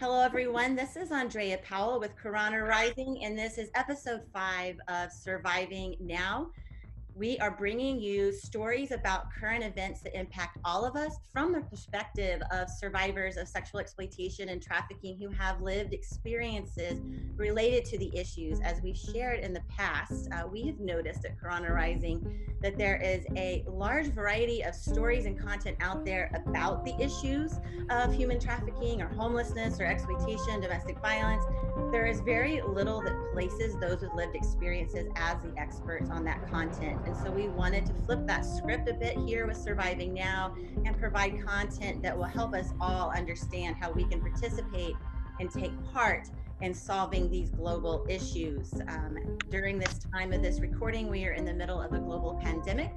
Hello, everyone. This is Andrea Powell with Karana Rising, and this is episode five of Surviving Now we are bringing you stories about current events that impact all of us from the perspective of survivors of sexual exploitation and trafficking who have lived experiences related to the issues. As we've shared in the past, uh, we have noticed at Karana Rising that there is a large variety of stories and content out there about the issues of human trafficking or homelessness or exploitation, domestic violence. There is very little that places those with lived experiences as the experts on that content. And so we wanted to flip that script a bit here with Surviving Now and provide content that will help us all understand how we can participate and take part in solving these global issues. Um, during this time of this recording, we are in the middle of a global pandemic.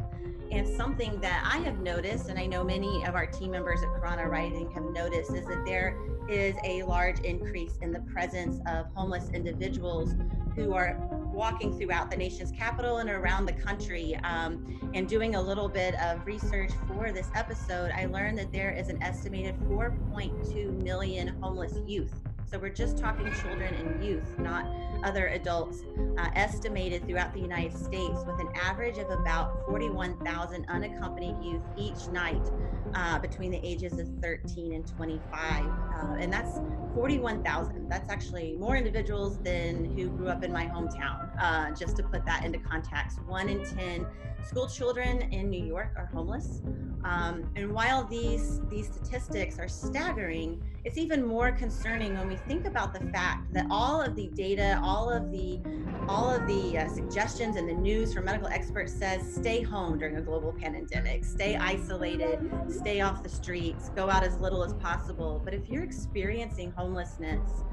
And something that I have noticed, and I know many of our team members at Karana Rising have noticed, is that there is a large increase in the presence of homeless individuals who are walking throughout the nation's capital and around the country um, and doing a little bit of research for this episode, I learned that there is an estimated 4.2 million homeless youth so we're just talking children and youth, not other adults, uh, estimated throughout the United States with an average of about 41,000 unaccompanied youth each night uh, between the ages of 13 and 25. Uh, and that's 41,000. That's actually more individuals than who grew up in my hometown, uh, just to put that into context. One in 10 school children in New York are homeless. Um, and while these, these statistics are staggering, it's even more concerning when we think about the fact that all of the data, all of the all of the uh, suggestions and the news from medical experts says stay home during a global pandemic, stay isolated, stay off the streets, go out as little as possible. But if you're experiencing homelessness,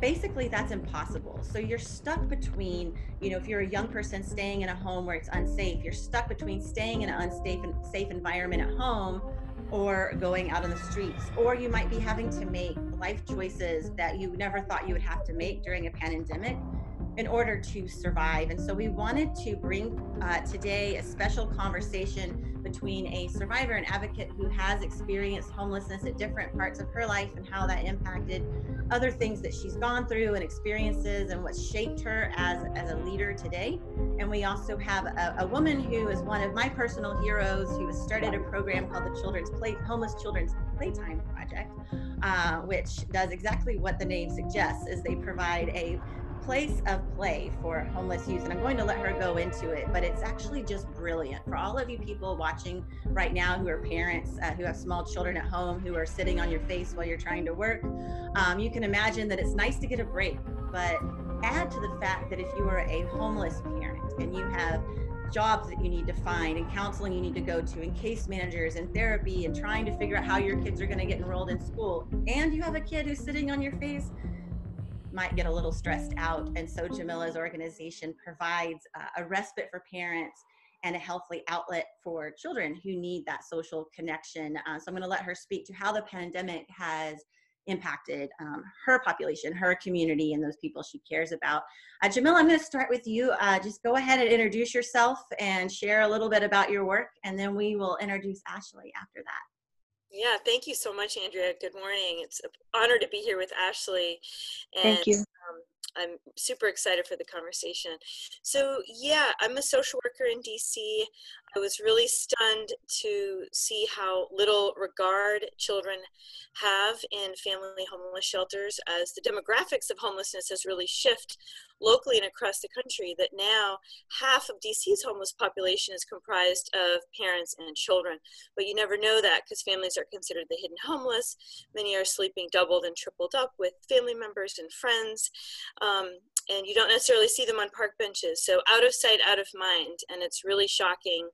basically that's impossible. So you're stuck between you know if you're a young person staying in a home where it's unsafe you're stuck between staying in an unsafe and safe environment at home or going out on the streets, or you might be having to make life choices that you never thought you would have to make during a pandemic in order to survive. And so we wanted to bring uh, today a special conversation between a survivor and advocate who has experienced homelessness at different parts of her life and how that impacted other things that she's gone through and experiences and what shaped her as, as a leader today. And we also have a, a woman who is one of my personal heroes who has started a program called the Children's Play Homeless Children's Playtime Project, uh, which does exactly what the name suggests is they provide a place of play for homeless youth and i'm going to let her go into it but it's actually just brilliant for all of you people watching right now who are parents uh, who have small children at home who are sitting on your face while you're trying to work. Um, you can imagine that it's nice to get a break but add to the fact that if you are a homeless parent and you have jobs that you need to find and counseling you need to go to and case managers and therapy and trying to figure out how your kids are going to get enrolled in school and you have a kid who's sitting on your face might get a little stressed out. And so Jamila's organization provides uh, a respite for parents and a healthy outlet for children who need that social connection. Uh, so I'm going to let her speak to how the pandemic has impacted um, her population, her community, and those people she cares about. Uh, Jamila, I'm going to start with you. Uh, just go ahead and introduce yourself and share a little bit about your work, and then we will introduce Ashley after that. Yeah, thank you so much, Andrea. Good morning. It's an honor to be here with Ashley. And, thank you. Um, I'm super excited for the conversation. So, yeah, I'm a social worker in DC. I was really stunned to see how little regard children have in family homeless shelters as the demographics of homelessness has really shifted locally and across the country that now half of DC's homeless population is comprised of parents and children. But you never know that because families are considered the hidden homeless. Many are sleeping doubled and tripled up with family members and friends. Um, and you don't necessarily see them on park benches. So out of sight, out of mind. And it's really shocking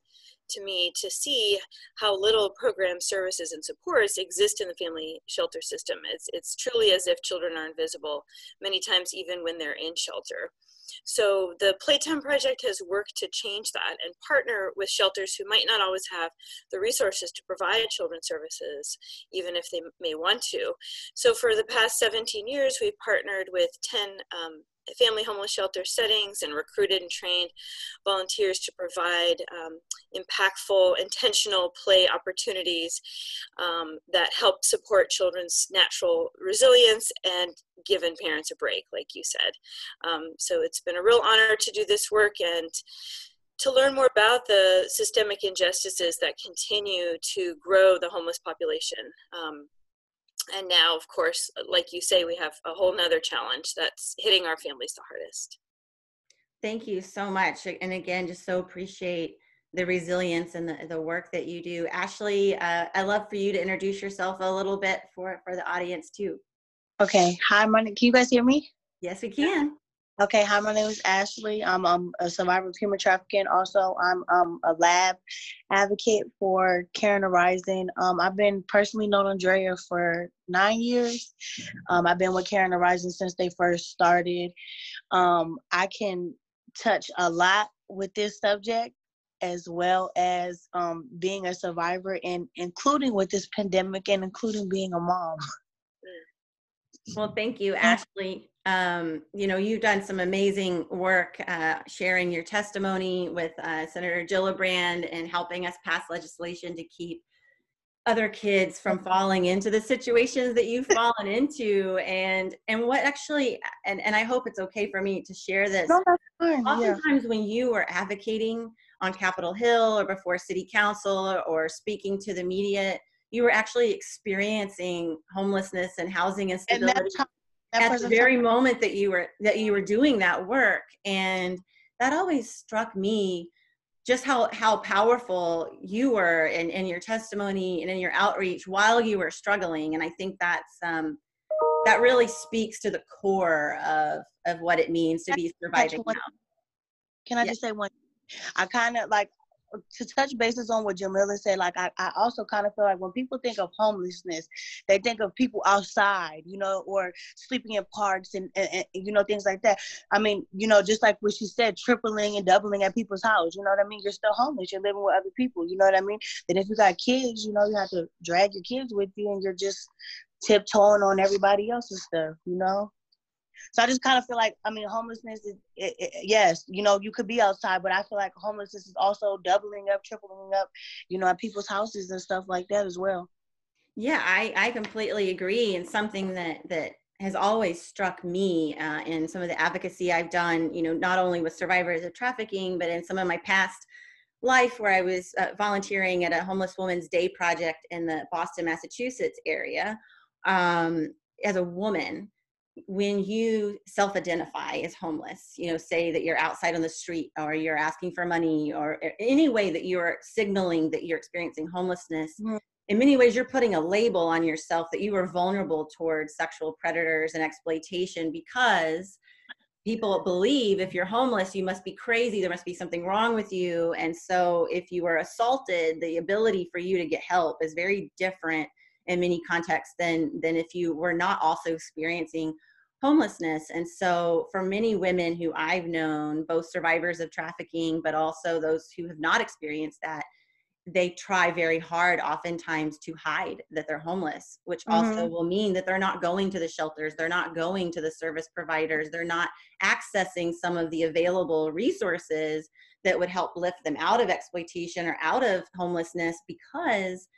to me to see how little program services and supports exist in the family shelter system. It's, it's truly as if children are invisible, many times even when they're in shelter. So the Playtime Project has worked to change that and partner with shelters who might not always have the resources to provide children's services, even if they may want to. So for the past 17 years, we've partnered with 10 um, family homeless shelter settings and recruited and trained volunteers to provide um, impactful, intentional play opportunities um, that help support children's natural resilience and given parents a break, like you said. Um, so it's been a real honor to do this work and to learn more about the systemic injustices that continue to grow the homeless population. Um, and now, of course, like you say, we have a whole nother challenge that's hitting our families the hardest. Thank you so much. And again, just so appreciate the resilience and the, the work that you do. Ashley, uh, i love for you to introduce yourself a little bit for, for the audience too. Okay. Hi, my, can you guys hear me? Yes, we can. Okay, hi, my name is Ashley. I'm um, a survivor of human trafficking. Also, I'm um, a lab advocate for Karana Rising. Um, I've been personally known Andrea for nine years. Um, I've been with Karana Rising since they first started. Um, I can touch a lot with this subject as well as um, being a survivor and including with this pandemic and including being a mom. Well, thank you, Ashley. Um, you know, you've done some amazing work uh, sharing your testimony with uh, Senator Gillibrand and helping us pass legislation to keep other kids from falling into the situations that you've fallen into. And and what actually and and i hope it's okay for me to share this. No, fine, oftentimes yeah. when you are advocating on capitol hill or before city council or speaking to the media you were actually experiencing homelessness and housing instability. and at the very moment that you were that you were doing that work. And that always struck me just how how powerful you were in, in your testimony and in your outreach while you were struggling. And i think that's um that really speaks to the core of of what it means to be surviving now. Can i just say one i kind of like to touch bases on what Jamila said, like I, I also kind of feel like when people think of homelessness, they think of people outside, you know, or sleeping in parks and, and, and, you know things like that. I mean, you know, just like what she said, tripling and doubling at people's house. You know what I mean? You're still homeless. You're living with other people. You know what I mean? Then if you got kids, you know, you have to drag your kids with you, and you're just tiptoeing on everybody else's stuff. You know? So I just kind of feel like, I mean, homelessness is, it, it, yes, you know, you could be outside, but I feel like homelessness is also doubling up, tripling up, you know, at people's houses and stuff like that as well. Yeah, I, I completely agree. And something that, that has always struck me uh, in some of the advocacy I've done, you know, not only with survivors of trafficking, but in some of my past life where I was uh, volunteering at a homeless woman's day project in the Boston, Massachusetts area um, as a woman when you self-identify as homeless you know say that you're outside on the street or you're asking for money or any way that you're signaling that you're experiencing homelessness mm-hmm. in many ways you're putting a label on yourself that you are vulnerable towards sexual predators and exploitation because people believe if you're homeless you must be crazy there must be something wrong with you and so if you are assaulted the ability for you to get help is very different in many contexts than than if you were not also experiencing homelessness and so for many women who i've known both survivors of trafficking but also those who have not experienced that they try very hard oftentimes to hide that they're homeless which mm-hmm. also will mean that they're not going to the shelters they're not going to the service providers they're not accessing some of the available resources that would help lift them out of exploitation or out of homelessness because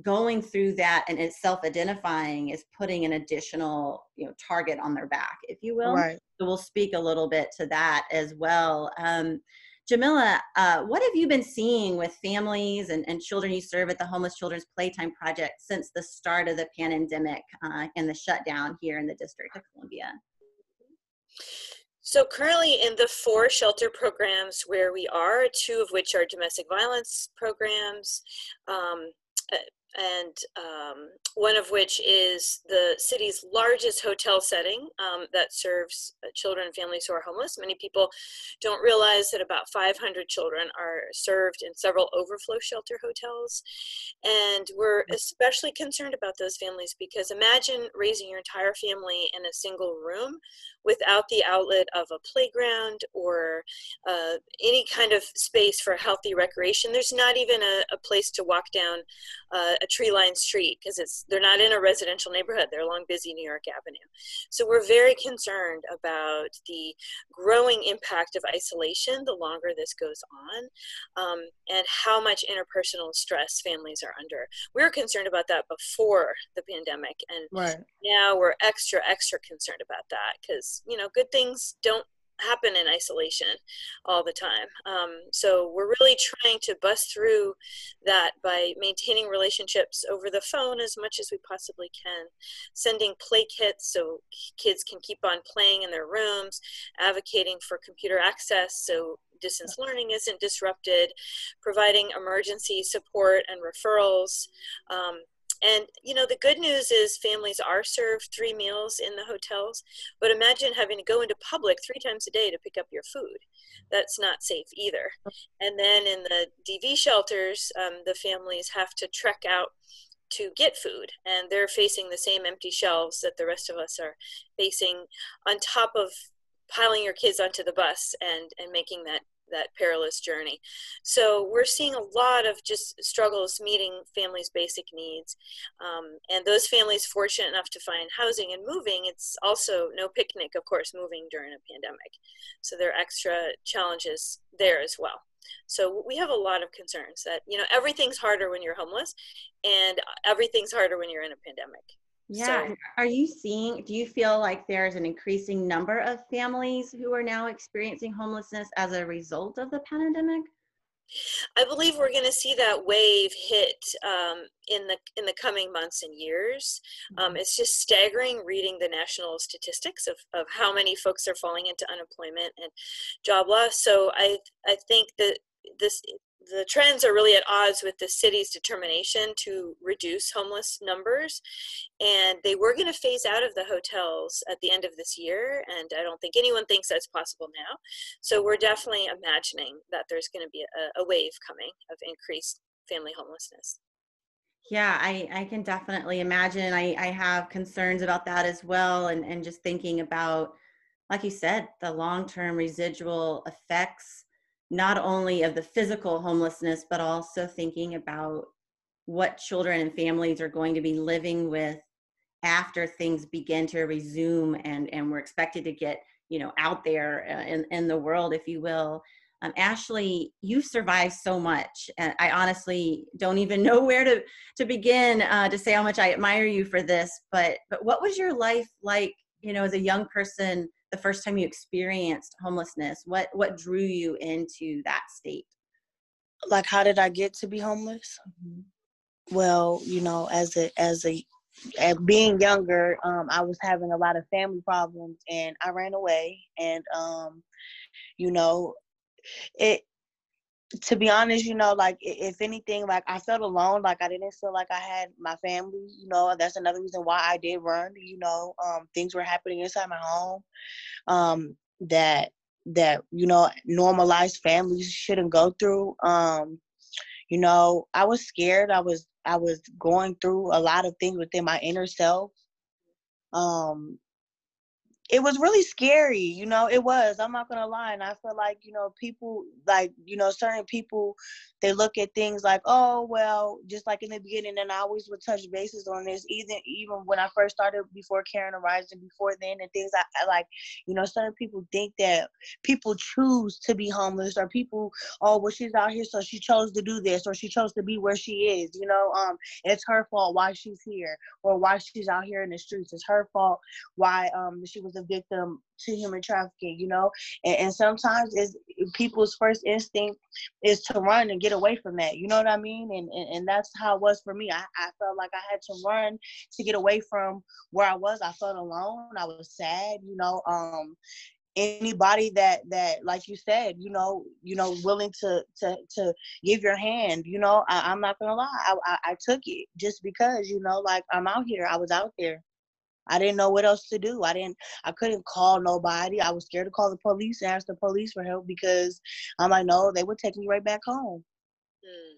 going through that and it's self-identifying is putting an additional you know target on their back if you will. Right. so we'll speak a little bit to that as well. Um, jamila uh, what have you been seeing with families and, and children? You serve at the homeless children's playtime project since the start of the pandemic uh, and the shutdown here in the district of columbia. So currently in the four shelter programs where we are, two of which are domestic violence programs, um, uh, and um, one of which is the city's largest hotel setting um, that serves uh, children and families who are homeless. Many people don't realize that about 500 children are served in several overflow shelter hotels. And we're especially concerned about those families because imagine raising your entire family in a single room without the outlet of a playground or uh, any kind of space for healthy recreation. There's not even a, a place to walk down uh, a tree lined street because it's they're not in a residential neighborhood they're along busy new york avenue so we're very concerned about the growing impact of isolation the longer this goes on um, and how much interpersonal stress families are under we were concerned about that before the pandemic and right. now we're extra extra concerned about that because you know good things don't happen in isolation all the time. Um, so we're really trying to bust through that by maintaining relationships over the phone as much as we possibly can, sending play kits so kids can keep on playing in their rooms, advocating for computer access so distance learning isn't disrupted, providing emergency support and referrals. Um, and you know, the good news is families are served three meals in the hotels, but imagine having to go into public three times a day to pick up your food. That's not safe either. And then in the DV shelters, um, the families have to trek out to get food and they're facing the same empty shelves that the rest of us are facing on top of piling your kids onto the bus and and making that that perilous journey. So we're seeing a lot of just struggles meeting families' basic needs. Um, and those families fortunate enough to find housing and moving, it's also no picnic, of course, moving during a pandemic. So there are extra challenges there as well. So we have a lot of concerns that, you know, everything's harder when you're homeless and everything's harder when you're in a pandemic. Yeah. So, are you seeing, do you feel like there's an increasing number of families who are now experiencing homelessness as a result of the pandemic? I believe we're going to see that wave hit um, in the in the coming months and years. Um, mm-hmm. it's just staggering reading the national statistics of, of how many folks are falling into unemployment and job loss. So I I think that this the trends are really at odds with the city's determination to reduce homeless numbers. And they were going to phase out of the hotels at the end of this year. And I don't think anyone thinks that's possible now. So we're definitely imagining that there's going to be a, a wave coming of increased family homelessness. Yeah, I, I can definitely imagine. I, I have concerns about that as well. And, and just thinking about, like you said, the long term residual effects not only of the physical homelessness, but also thinking about what children and families are going to be living with after things begin to resume and, and we're expected to get you know out there uh, in, in the world if you will. Um, ashley you've survived so much and i honestly don't even know where to to begin uh, to say how much i admire you for this but but what was your life like you know as a young person the first time you experienced homelessness what what drew you into that state like how did i get to be homeless mm-hmm. well you know as a as a being younger um, i was having a lot of family problems and i ran away and um, you know it to be honest, you know, like if anything, like I felt alone. Like I didn't feel like I had my family. You know, that's another reason why I did run. You know, um, things were happening inside my home um, that that you know normalized families shouldn't go through. Um, you know, I was scared. I was I was going through a lot of things within my inner self. Um, it was really scary you know it was i'm not gonna lie and i feel like you know people like you know certain people they look at things like oh well just like in the beginning and i always would touch bases on this even even when i first started before Karana Rising before then and things I, I like you know certain people think that people choose to be homeless or people oh well she's out here so she chose to do this or she chose to be where she is you know um it's her fault why she's here or why she's out here in the streets it's her fault why um she was victim to human trafficking, you know? And, and sometimes it's people's first instinct is to run and get away from that. You know what I mean? And and, and that's how it was for me. I, I felt like I had to run to get away from where I was. I felt alone. I was sad, you know. Um anybody that that like you said you know you know willing to to to give your hand you know I, am not gonna lie I, I, I took it just because you know like i'm out here i was out there I didn't know what else to do. I didn't I couldn't call nobody. I was scared to call the police and ask the police for help because I'm like, no, they would take me right back home. Mm.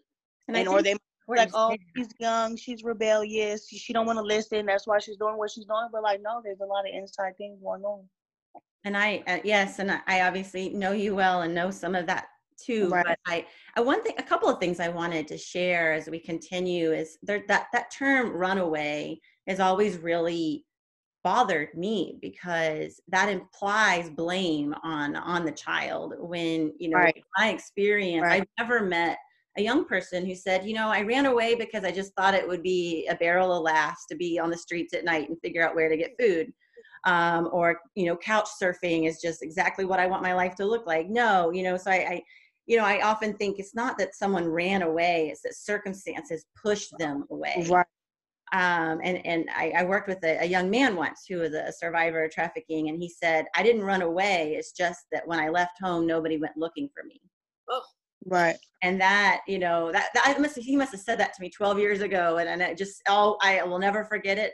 And, and or they like, oh, she's young, she's rebellious, she, she don't want to listen. That's why she's doing what she's doing. But like, no, there's a lot of inside things going on. And I, uh, yes, and I obviously know you well and know some of that too. Right. But I, I one thing, a couple of things I wanted to share as we continue is there that that term runaway is always really bothered me because that implies blame on on the child when you know Right. my experience Right. i've never met a young person who said you know i ran away because i just thought it would be a barrel of laughs to be on the streets at night and figure out where to get food um, or you know couch surfing is just exactly what i want my life to look like no you know so I, I you know i often think it's not that someone ran away it's that circumstances pushed them away Right. Um, and and I, I worked with a, a young man once who was a survivor of trafficking, and he said, "I didn't run away. It's just that when I left home, nobody went looking for me." Oh. Right. And that, you know, that, that I must he must have said that to me 12 years ago, and and it just oh, I will never forget it.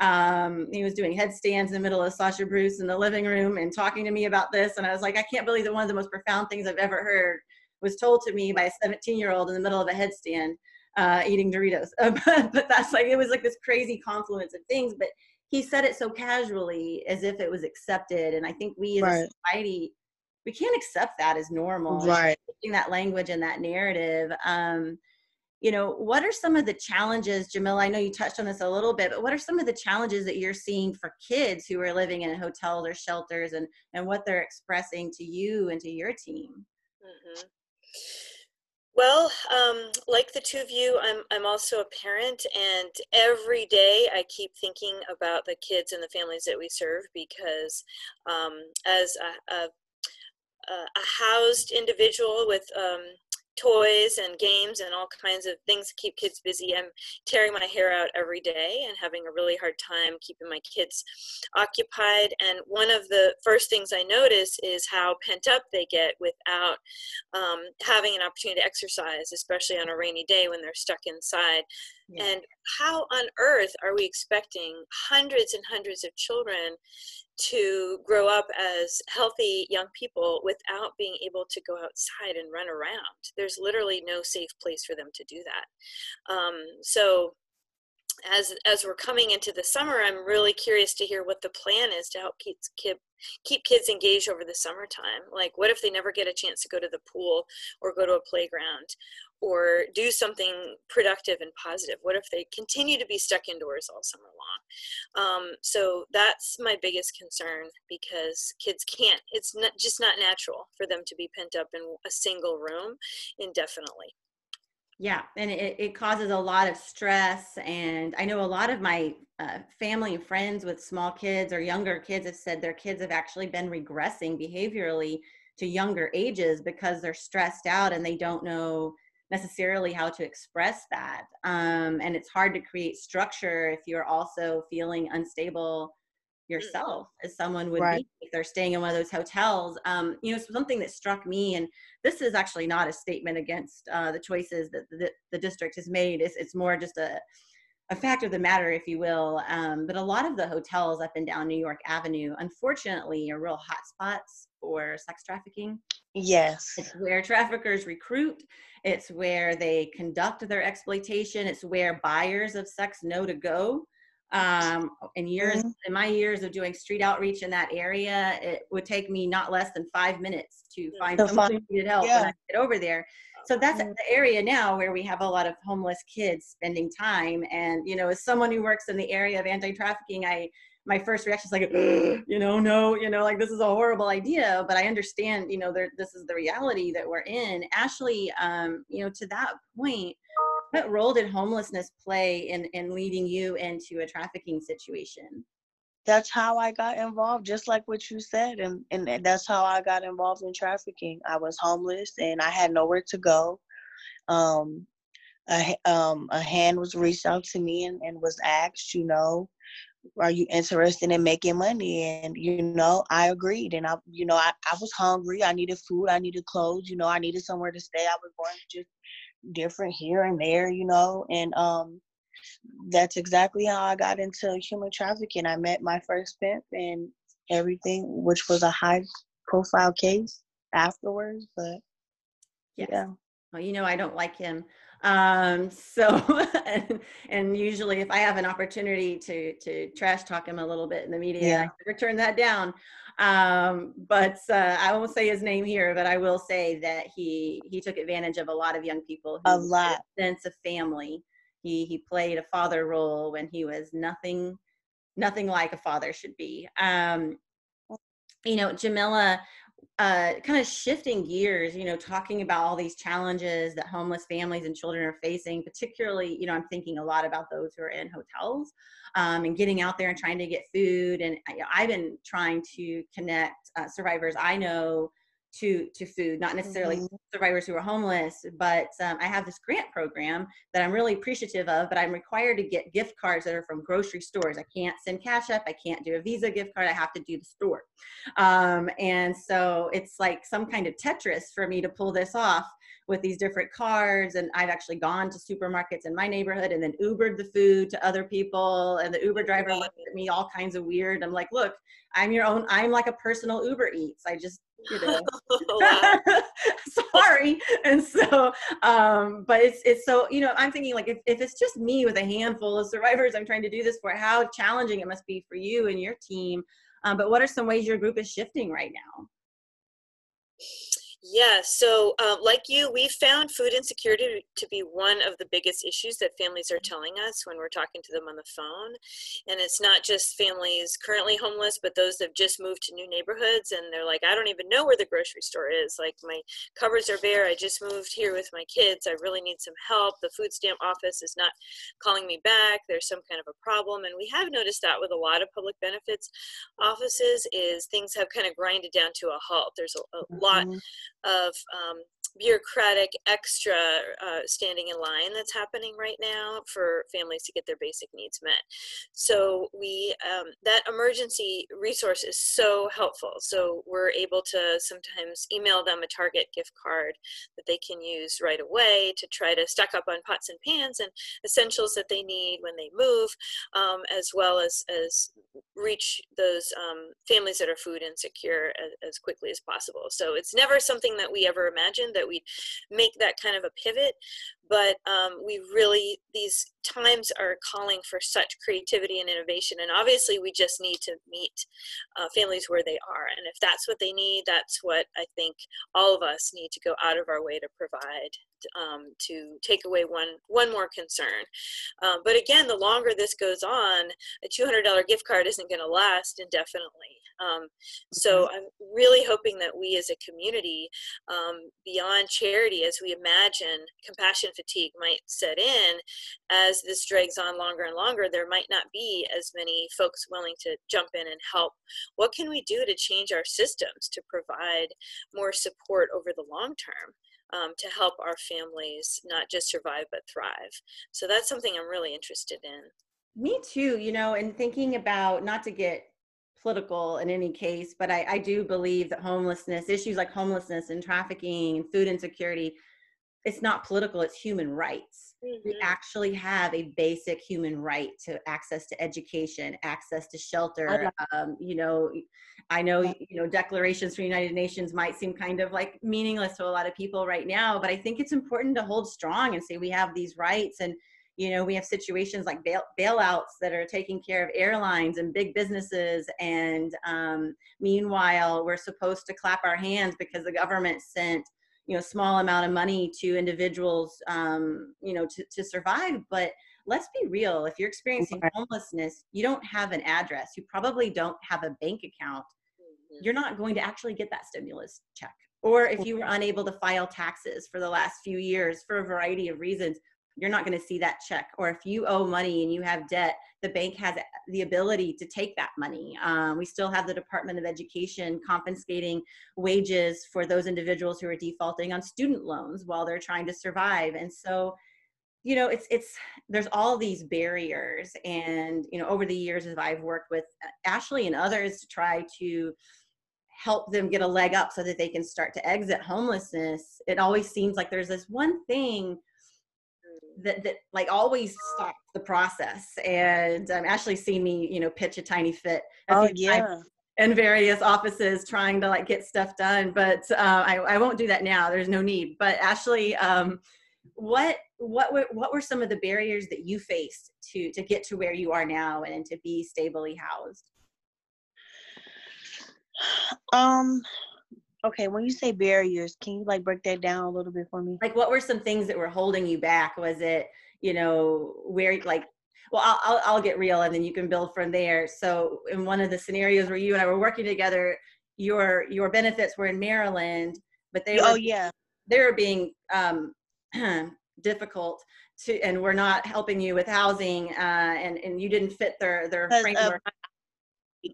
Um, he was doing headstands in the middle of Sasha Bruce in the living room and talking to me about this, and I was like, I can't believe that one of the most profound things I've ever heard was told to me by a 17 year old in the middle of a headstand uh, eating Doritos. but, but that's like, it was like this crazy confluence of things. But he said it so casually as if it was accepted. And I think we as a society, we can't accept that as normal. Right. Using that language and that narrative. Um, you know, what are some of the challenges, Jamila? I know you touched on this a little bit, but what are some of the challenges that you're seeing for kids who are living in hotels or shelters and, and what they're expressing to you and to your team? Mhm. Well, um, like the two of you, I'm I'm also a parent, and every day I keep thinking about the kids and the families that we serve because, um, as a, a, a housed individual with um, toys and games and all kinds of things to keep kids busy, I'm tearing my hair out every day and having a really hard time keeping my kids occupied. And one of the first things I notice is how pent up they get without um, having an opportunity to exercise, especially on a rainy day when they're stuck inside. Yeah. And how on earth are we expecting hundreds and hundreds of children to grow up as healthy young people without being able to go outside and run around? There's literally no safe place for them to do that. Um, so, as as we're coming into the summer, I'm really curious to hear what the plan is to help kids keep keep kids engaged over the summertime. Like, what if they never get a chance to go to the pool or go to a playground or do something productive and positive? What if they continue to be stuck indoors all summer long? Um, so that's my biggest concern because kids can't. It's not just not natural for them to be pent up in a single room indefinitely. Yeah, and it, it causes a lot of stress. And I know a lot of my uh, family and friends with small kids or younger kids have said their kids have actually been regressing behaviorally to younger ages because they're stressed out and they don't know necessarily how to express that. Um, and it's hard to create structure if you're also feeling unstable yourself as someone would Right. be if they're staying in one of those hotels. Um, you know, something that struck me, and this is actually not a statement against uh, the choices that the, the district has made. It's, it's more just a, a fact of the matter, if you will. Um, but a lot of the hotels up and down New York Avenue, unfortunately, are real hotspots for sex trafficking. Yes. It's where traffickers recruit. It's where they conduct their exploitation. It's where buyers of sex know to go. Um, in years, Mhm. in my years of doing street outreach in that area, it would take me not less than five minutes to find To someone find- who needed help when yeah. I get over there. So that's Mhm. the area now where we have a lot of homeless kids spending time. And you know, as someone who works in the area of anti-trafficking, I my first reaction is like, you know, no, you know, like this is a horrible idea. But I understand, you know, there, this is the reality that we're in. Ashley, um, you know, to that point, what role did homelessness play in in leading you into a trafficking situation? That's how I got involved, just like what you said, and and that's how I got involved in trafficking. I was homeless and I had nowhere to go. Um, a um a hand was reached out to me and, and was asked, you know, are you interested in making money? And you know, I agreed, and I, you know, I, I was hungry. I needed food. I needed clothes. You know, I needed somewhere to stay. I was going just different here and there, you know, and um that's exactly how I got into human trafficking. I met my first pimp and everything, which was a high profile case afterwards. But Yes. yeah, Well, you know, I don't like him Um, so, and, and, usually if I have an opportunity to, to trash talk him a little bit in the media, yeah. I turn that down. Um, but uh, I won't say his name here, but I will say that he, he took advantage of a lot of young people. a lot. sense of family. He, he played a father role when he was nothing, nothing like a father should be. Um, you know, Jamila, uh, kind of shifting gears, you know, talking about all these challenges that homeless families and children are facing, particularly, you know, I'm thinking a lot about those who are in hotels um, and getting out there and trying to get food. And I, have been trying to connect uh, survivors I know to to food not necessarily mm-hmm. survivors who are homeless but um, i have this grant program that i'm really appreciative of but i'm required to get gift cards that are from grocery stores i can't send cash up i can't do a visa gift card i have to do the store um, and so it's like some kind of tetris for me to pull this off with these different cards and i've actually gone to supermarkets in my neighborhood and then ubered the food to other people and the uber driver looked at me all kinds of weird. I'm like look i'm your own i'm like a personal uber eats. I just you know. Sorry. And so um but it's it's so you know i'm thinking like if, if it's just me with a handful of survivors i'm trying to do this for how challenging it must be for you and your team. Um, but what are some ways your group is shifting right now yeah, so uh, like you, we found food insecurity to be one of the biggest issues that families are telling us when we're talking to them on the phone. And it's not just families currently homeless, but those that have just moved to new neighborhoods and they're like, I don't even know where the grocery store is. Like, my cupboards are bare. I just moved here with my kids. I really need some help. The food stamp office is not calling me back. There's some kind of a problem. And we have noticed that with a lot of public benefits offices is things have kind of grinded down to a halt. There's a, a lot mm-hmm of um, bureaucratic extra uh, standing in line that's happening right now for families to get their basic needs met. So we um, that emergency resource is so helpful. So we're able to sometimes email them a Target gift card that they can use right away to try to stock up on pots and pans and essentials that they need when they move, um, as well as as reach those um, families that are food insecure as, as quickly as possible. So it's never something that we ever imagined that we'd make that kind of a pivot but um, we really these times are calling for such creativity and innovation and obviously we just need to meet uh, families where they are and if that's what they need that's what i think all of us need to go out of our way to provide um, to take away one one more concern um, but again the longer this goes on a $200 gift card isn't going to last indefinitely um, so I'm really hoping that we as a community, um, beyond charity, as we imagine compassion fatigue might set in, as this drags on longer and longer, there might not be as many folks willing to jump in and help. What can we do to change our systems to provide more support over the long term? Um, to help our families not just survive but thrive. So that's something I'm really interested in. Me too, you know, and thinking about not to get political in any case, but I, I do believe that homelessness, issues like homelessness and trafficking and food insecurity, it's not political, it's human rights. Mm-hmm. We actually have a basic human right to access to education, access to shelter. Um, you know, I know, you know, declarations from United Nations might seem kind of like meaningless to a lot of people right now, but I think it's important to hold strong and say we have these rights and you know we have situations like bail- bailouts that are taking care of airlines and big businesses and um, meanwhile we're supposed to clap our hands because the government sent you know small amount of money to individuals um, you know to, to survive but let's be real if you're experiencing homelessness you don't have an address you probably don't have a bank account mm-hmm. you're not going to actually get that stimulus check or if you were unable to file taxes for the last few years for a variety of reasons you're not going to see that check. Or if you owe money and you have debt, the bank has the ability to take that money. Um, we still have the Department of Education confiscating wages for those individuals who are defaulting on student loans while they're trying to survive. And so, you know, it's it's there's all these barriers. And you know, over the years, as I've worked with Ashley and others to try to help them get a leg up so that they can start to exit homelessness, it always seems like there's this one thing that, that like always stops the process. And um, Ashley seen me, you know, pitch a tiny fit. A oh yeah. In various offices trying to like get stuff done, but uh, I, I won't do that now. There's no need. But Ashley, um, what what were what were some of the barriers that you faced to to get to where you are now and to be stably housed? Um okay, when you say barriers, can you like break that down a little bit for me? Like what were some things that were holding you back? Was it, you know, where like well I'll, I'll, I'll get real and then you can build from there so in one of the scenarios where you and i were working together your your benefits were in maryland but they oh were, yeah they were being um, difficult to and we're not helping you with housing uh, and and you didn't fit their their framework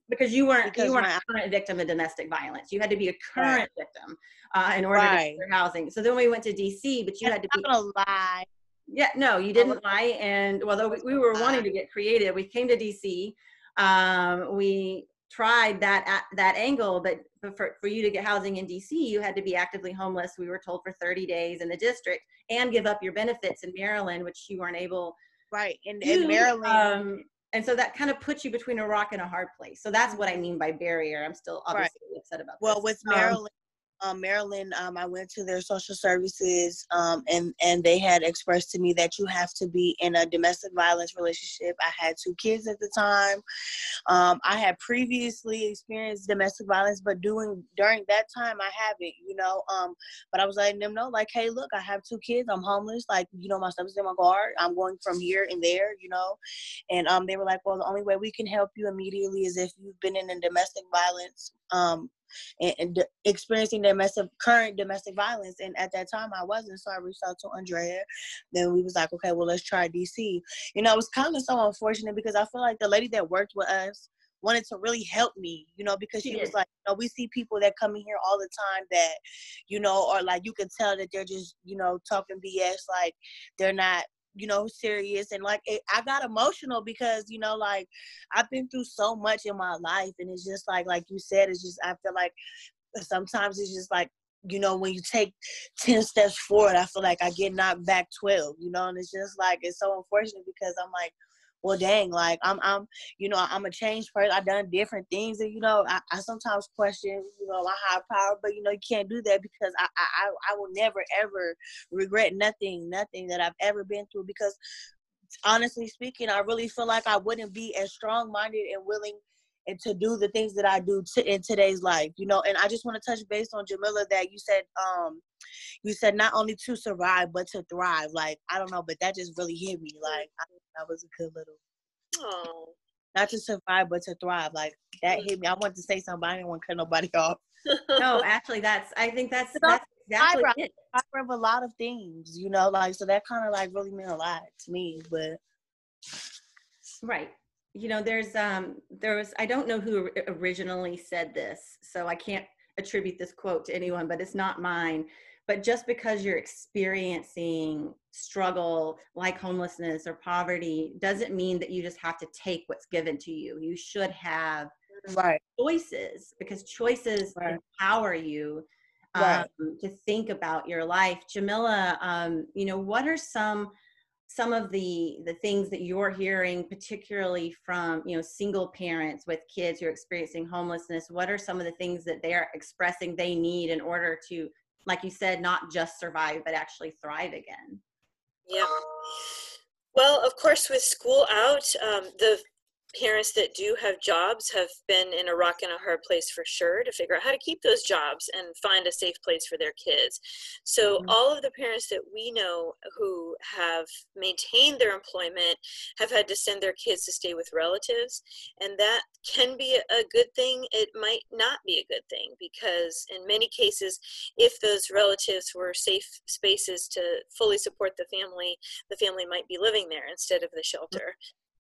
because you weren't because you weren't a current victim of domestic violence. You had to be a current right. victim uh, in order right. to get housing. So then we went to DC, but you had to be a lie. Yeah, no, you didn't lie. And although we, we were wanting to get creative, we came to DC. Um, we tried that that angle, but for, for you to get housing in DC, you had to be actively homeless. We were told for 30 days in the district and give up your benefits in Maryland, which you weren't able. Right. In, in Maryland. Um, and so that kind of puts you between a rock and a hard place. So that's what I mean by barrier. I'm still obviously right. upset about. Well, this. with um, Maryland, um, Maryland, um, I went to their social services, um, and and they had expressed to me that you have to be in a domestic violence relationship. I had two kids at the time. Um, I had previously experienced domestic violence, but doing during that time, I haven't, you know. Um, but I was letting them know, like, hey, look, I have two kids. I'm homeless. Like, you know, my stuff is in my car. I'm going from here and there, you know. And um, they were like, well, the only way we can help you immediately is if you've been in a domestic violence um and, and experiencing domestic current domestic violence. And at that time, I wasn't, so I reached out to Andrea. Then we was like, okay, well, let's try DC. You know, it was kind of so unfortunate because I feel like the lady that worked with us wanted to really help me, you know, because she, she was like, you know, we see people that come in here all the time that, you know, or like you can tell that they're just, you know, talking BS, like they're not you know serious and like it, i got emotional because you know like i've been through so much in my life and it's just like like you said it's just i feel like sometimes it's just like you know when you take 10 steps forward i feel like i get knocked back 12 you know and it's just like it's so unfortunate because i'm like well dang like i'm i'm you know i'm a changed person. I've done different things and you know i, I sometimes question you know my higher power but you know you can't do that because I, I i will never ever regret nothing nothing that i've ever been through because honestly speaking i really feel like i wouldn't be as strong minded and willing and to do the things that I do t- in today's life, you know. And I just want to touch base on Jamila that you said, um, you said not only to survive but to thrive. Like I don't know, but that just really hit me. Like I, that was a good little. Oh. Not to survive but to thrive. Like that hit me. I wanted to say something, but I didn't want to cut nobody off. no, actually, that's. I think that's that's exactly I, it. I read a lot of things, you know, like so that kind of like really meant a lot to me. But right you know there's um there was i don't know who originally said this so i can't attribute this quote to anyone but it's not mine but just because you're experiencing struggle like homelessness or poverty doesn't mean that you just have to take what's given to you you should have right choices because choices right. empower you um, right. to think about your life jamila um, you know what are some some of the the things that you're hearing particularly from you know single parents with kids who are experiencing homelessness what are some of the things that they're expressing they need in order to like you said not just survive but actually thrive again? Yeah well of course with school out um, the parents that do have jobs have been in a rock and a hard place for sure to figure out how to keep those jobs and find a safe place for their kids. So, mm-hmm. all of the parents that we know who have maintained their employment have had to send their kids to stay with relatives, and that can be a good thing. It might not be a good thing because, in many cases, if those relatives were safe spaces to fully support the family, the family might be living there instead of the shelter.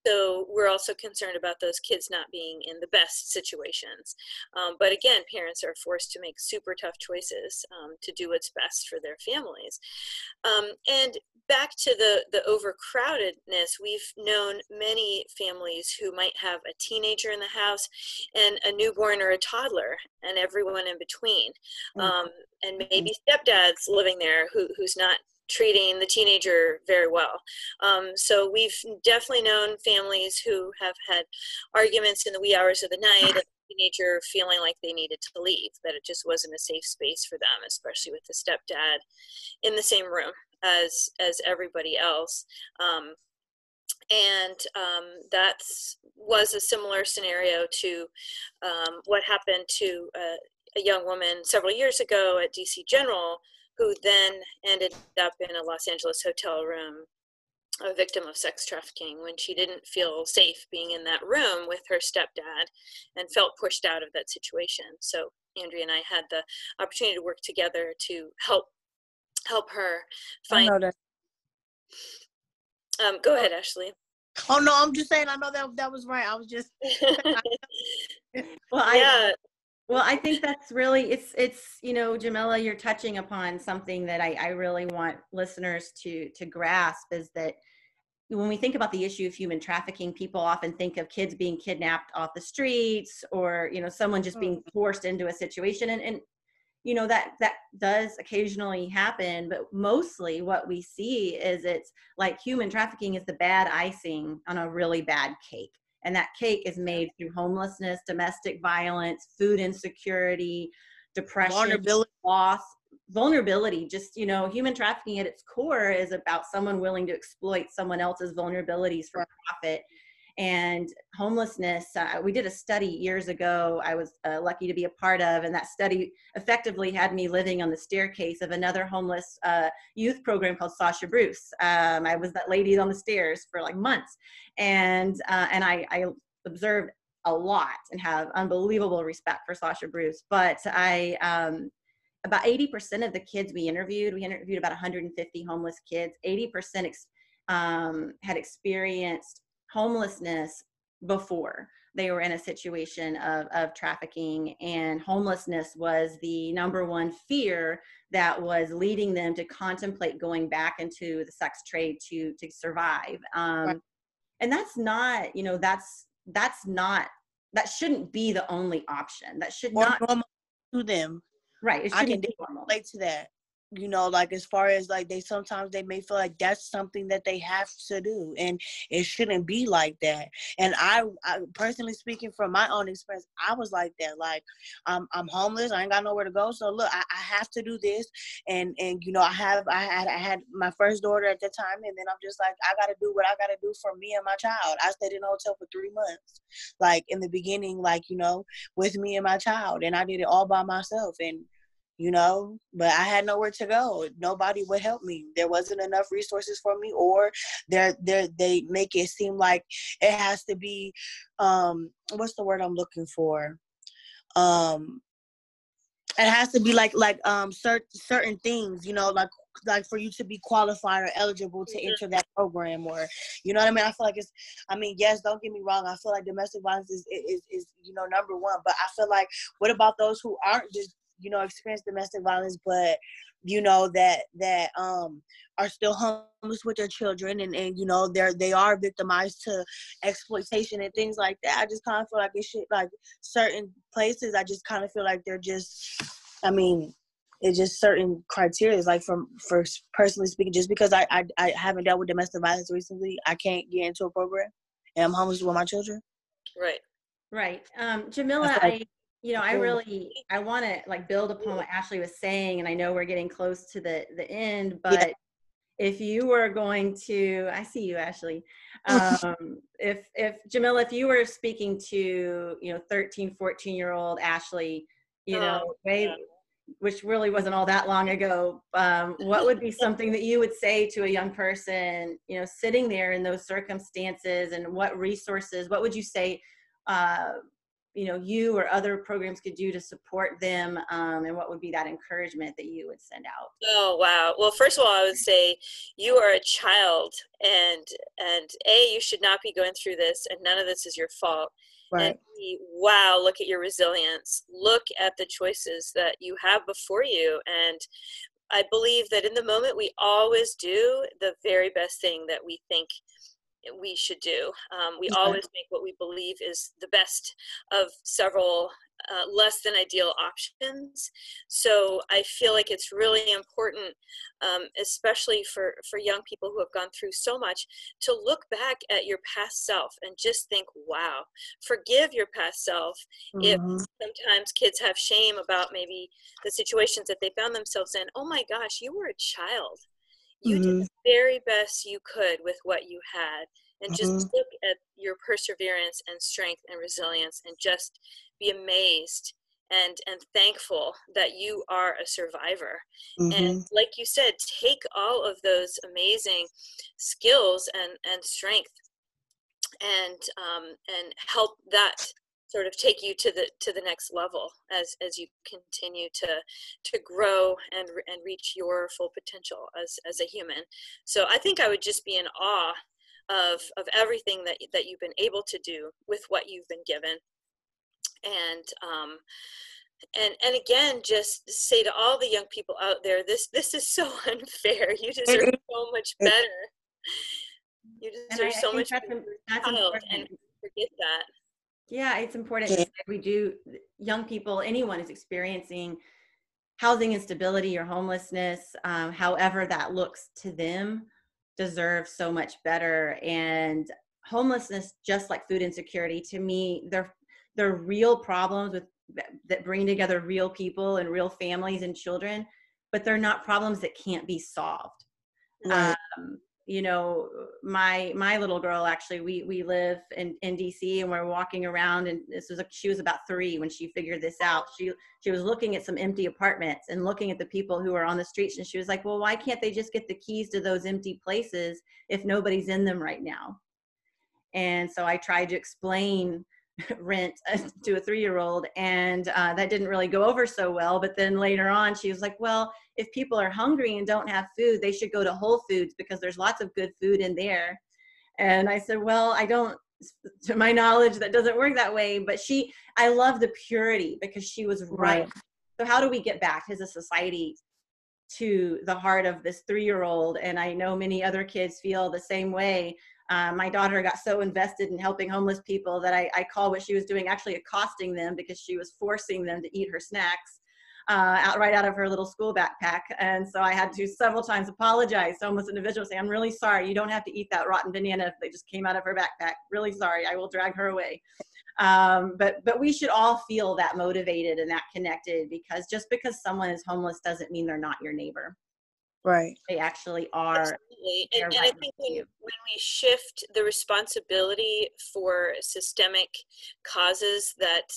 So we're also concerned about those kids not being in the best situations. Um, but again, parents are forced to make super tough choices um, to do what's best for their families. Um, and back to the, the overcrowdedness, we've known many families who might have a teenager in the house and a newborn or a toddler and everyone in between. Mm-hmm. and maybe stepdad's living there who, who's not treating the teenager very well. Um, so we've definitely known families who have had arguments in the wee hours of the night, teenager feeling like they needed to leave, that it just wasn't a safe space for them, especially with the stepdad in the same room as as everybody else. Um, and um, that was a similar scenario to um, what happened to uh, a young woman several years ago at DC General, who then ended up in a Los Angeles hotel room a victim of sex trafficking when she didn't feel safe being in that room with her stepdad and felt pushed out of that situation. So Andrea and I had the opportunity to work together to help help her find. That. Um, go ahead, Ashley. Oh no, I'm just saying. I know that that was right. I was just. well, I, yeah. Well, I think that's really it's it's you know Jamila, you're touching upon something that I, I really want listeners to to grasp is that when we think about the issue of human trafficking, people often think of kids being kidnapped off the streets or, you know, someone just being mm. forced into a situation. And, and you know, that that does occasionally happen, but mostly what we see is it's like human trafficking is the bad icing on a really bad cake. And that cake is made through homelessness, domestic violence, food insecurity, depression, loss, vulnerability. Just you know human trafficking at its core is about someone willing to exploit someone else's vulnerabilities for profit and homelessness uh, we did a study years ago i was uh, lucky to be a part of and that study effectively had me living on the staircase of another homeless uh, youth program called sasha bruce. Um, i was that lady on the stairs for like months. And uh, and I, I observed a lot and have unbelievable respect for sasha bruce. But i um, about 80% of the kids we interviewed, we interviewed about 150 homeless kids, 80% ex, um, had experienced homelessness before they were in a situation of, of trafficking and homelessness was the number one fear that was leading them to contemplate going back into the sex trade to to survive um, right. and that's not you know that's that's not that shouldn't be the only option that should or not to them Right. It shouldn't I can relate to that you know like as far as like they sometimes they may feel like that's something that they have to do and it shouldn't be like that. And i, I personally speaking from my own experience i was like that like i'm, I'm homeless i ain't got nowhere to go so look I, I have to do this and and you know i have i had i had my first daughter at the time and then i'm just like i gotta do what i gotta do for me and my child. I stayed in a hotel for three months like in the beginning like you know with me and my child and i did it all by myself and you know but i had nowhere to go. Nobody would help me. There wasn't enough resources for me or they they they make it seem like it has to be um what's the word i'm looking for? Um it has to be like like um certain certain things you know like like for you to be qualified or eligible to mm-hmm. enter that program or you know what I mean? I feel like it's I mean yes don't get me wrong I feel like domestic violence is is, is you know number one but I feel like what about those who aren't just you know experience domestic violence but you know that that um are still homeless with their children and and you know they're they are victimized to exploitation and things like that. I just kind of feel like it should like certain places i just kind of feel like they're just i mean it's just certain criteria like from for personally speaking just because I, I i haven't dealt with domestic violence recently i can't get into a program and i'm homeless with my children. Right. Right. Um jamila i you know i really i want to like build upon what ashley was saying and i know we're getting close to the the end but yeah. if you were going to i see you ashley um if if jamila if you were speaking to you know 13 14 year old ashley you know oh, yeah. which really wasn't all that long ago um, what would be something that you would say to a young person you know sitting there in those circumstances and what resources what would you say uh, you know you or other programs could do to support them um, and what would be that encouragement that you would send out? Oh wow. Well first of all i would say you are a child and and a you should not be going through this and none of this is your fault. Right. and b, wow look at your resilience. Look at the choices that you have before you. And i believe that in the moment we always do the very best thing that we think we should do. Um, we always make what we believe is the best of several uh, less than ideal options. So I feel like it's really important, um, especially for, for young people who have gone through so much, to look back at your past self and just think, wow, forgive your past self. Mm-hmm. If sometimes kids have shame about maybe the situations that they found themselves in, oh my gosh, you were a child. You mm-hmm. did the very best you could with what you had and just mm-hmm. look at your perseverance and strength and resilience and just be amazed and and thankful that you are a survivor mm-hmm. and like you said take all of those amazing skills and and strength and um and help that sort of take you to the to the next level as as you continue to to grow and and reach your full potential as as a human. So i think i would just be in awe of of everything that that you've been able to do with what you've been given. And um and and again just say to all the young people out there this this is so unfair. You deserve so much better. You deserve I, so I much better and forget that yeah it's important yeah. we do young people anyone is experiencing housing instability or homelessness um, however that looks to them deserve so much better and homelessness just like food insecurity to me they're they're real problems with that bring together real people and real families and children but they're not problems that can't be solved right. um, you know my my little girl actually we we live in in dc and we're walking around and this was a, she was about three when she figured this out. She she was looking at some empty apartments and looking at the people who are on the streets and she was like well why can't they just get the keys to those empty places if nobody's in them right now? And so i tried to explain rent to a three year old and uh, that didn't really go over so well but then later on she was like well if people are hungry and don't have food they should go to whole foods because there's lots of good food in there. And i said well i don't to my knowledge that doesn't work that way but she i love the purity because she was right, right. so how do we get back as a society to the heart of this three year old and i know many other kids feel the same way uh, my daughter got so invested in helping homeless people that I, I call what she was doing actually accosting them because she was forcing them to eat her snacks uh, out right out of her little school backpack. And so I had to several times apologize to homeless individuals, say, "I'm really sorry. You don't have to eat that rotten banana they just came out of her backpack. Really sorry. I will drag her away." Um, but but we should all feel that motivated and that connected because just because someone is homeless doesn't mean they're not your neighbor. Right. They actually are. Absolutely. And, and right I think when, when we shift the responsibility for systemic causes that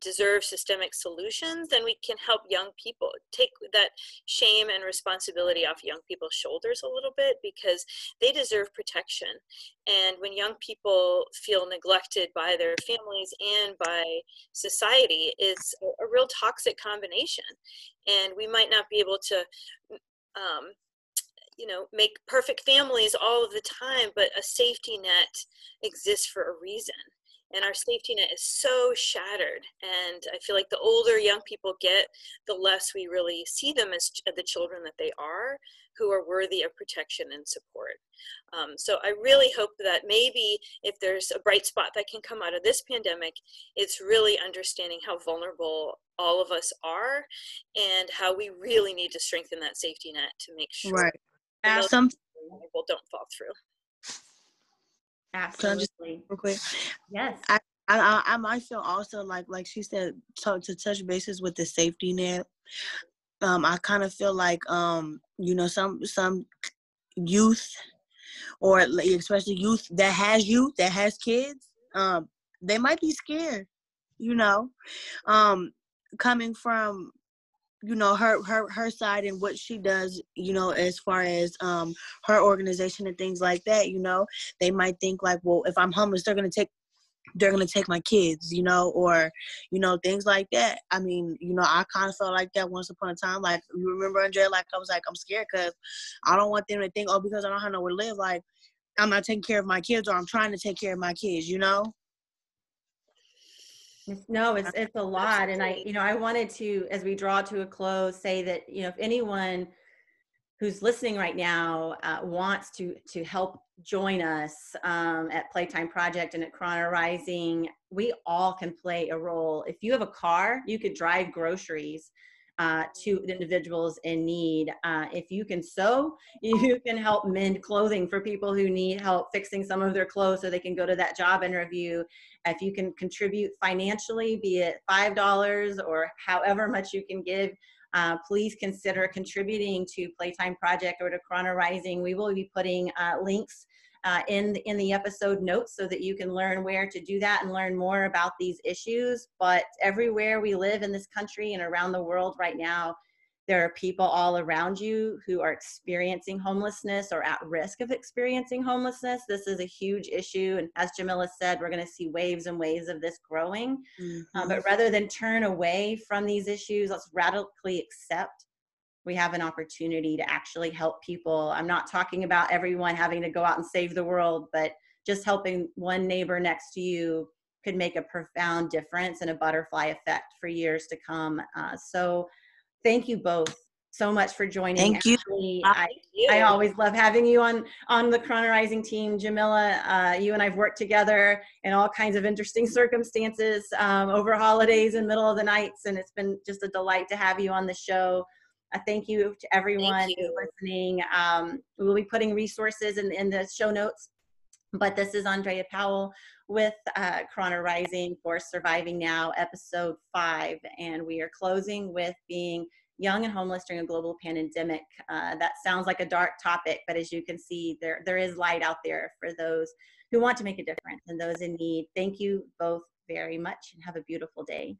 deserve systemic solutions, then we can help young people take that shame and responsibility off young people's shoulders a little bit because they deserve protection. And when young people feel neglected by their families and by society, it's a, a real toxic combination. And we might not be able to um, you know make perfect families all of the time but a safety net exists for a reason. And our safety net is so shattered and i feel like the older young people get the less we really see them as the children that they are who are worthy of protection and support um, so i really hope that maybe if there's a bright spot that can come out of this pandemic it's really understanding how vulnerable all of us are and how we really need to strengthen that safety net to make sure right. some people don't fall through Absolutely. real quick? Yes. I, I, I might feel also like, like she said, to, to touch bases with the safety net. Um, I kind of feel like, um, you know, some some youth, or especially youth that has youth that has kids, um, they might be scared. You know, um, coming from you know her her her side and what she does you know as far as um her organization and things like that you know they might think like well if i'm homeless they're gonna take they're gonna take my kids you know or you know things like that. I mean you know i kind of felt like that once upon a time like you remember andrea like i was like i'm scared because i don't want them to think oh because i don't have nowhere to live like i'm not taking care of my kids or i'm trying to take care of my kids you know? No, it's it's a lot, and I, you know, I wanted to, as we draw to a close, say that you know, if anyone who's listening right now uh, wants to to help join us um, at Playtime Project and at Karana Rising, we all can play a role. If you have a car, you could drive groceries uh, to individuals in need. Uh, if you can sew, you can help mend clothing for people who need help fixing some of their clothes so they can go to that job interview. If you can contribute financially, be it $5 or however much you can give, uh, please consider contributing to Playtime Project or to Karana Rising. We will be putting uh, links uh, in, in the episode notes so that you can learn where to do that and learn more about these issues. But everywhere we live in this country and around the world right now, there are people all around you who are experiencing homelessness or at risk of experiencing homelessness. This is a huge issue. And as Jamila said, we're going to see waves and waves of this growing. Mm-hmm. Uh, but rather than turn away from these issues, let's radically accept we have an opportunity to actually help people. I'm not talking about everyone having to go out and save the world, but just helping one neighbor next to you could make a profound difference and a butterfly effect for years to come. Uh, so thank you both so much for joining. Thank you. I, I, always love having you on on the Karana Rising team. Jamila, uh, you and I've worked together in all kinds of interesting circumstances um, over holidays and middle of the nights, and it's been just a delight to have you on the show. A thank you to everyone you. listening. Um, we will be putting resources in, in the show notes, but this is Andrea Powell with uh, Karana Rising for Surviving Now, episode five, and we are closing with being young and homeless during a global pandemic. Uh, that sounds like a dark topic, but as you can see, there there is light out there for those who want to make a difference and those in need. Thank you both very much, and have a beautiful day.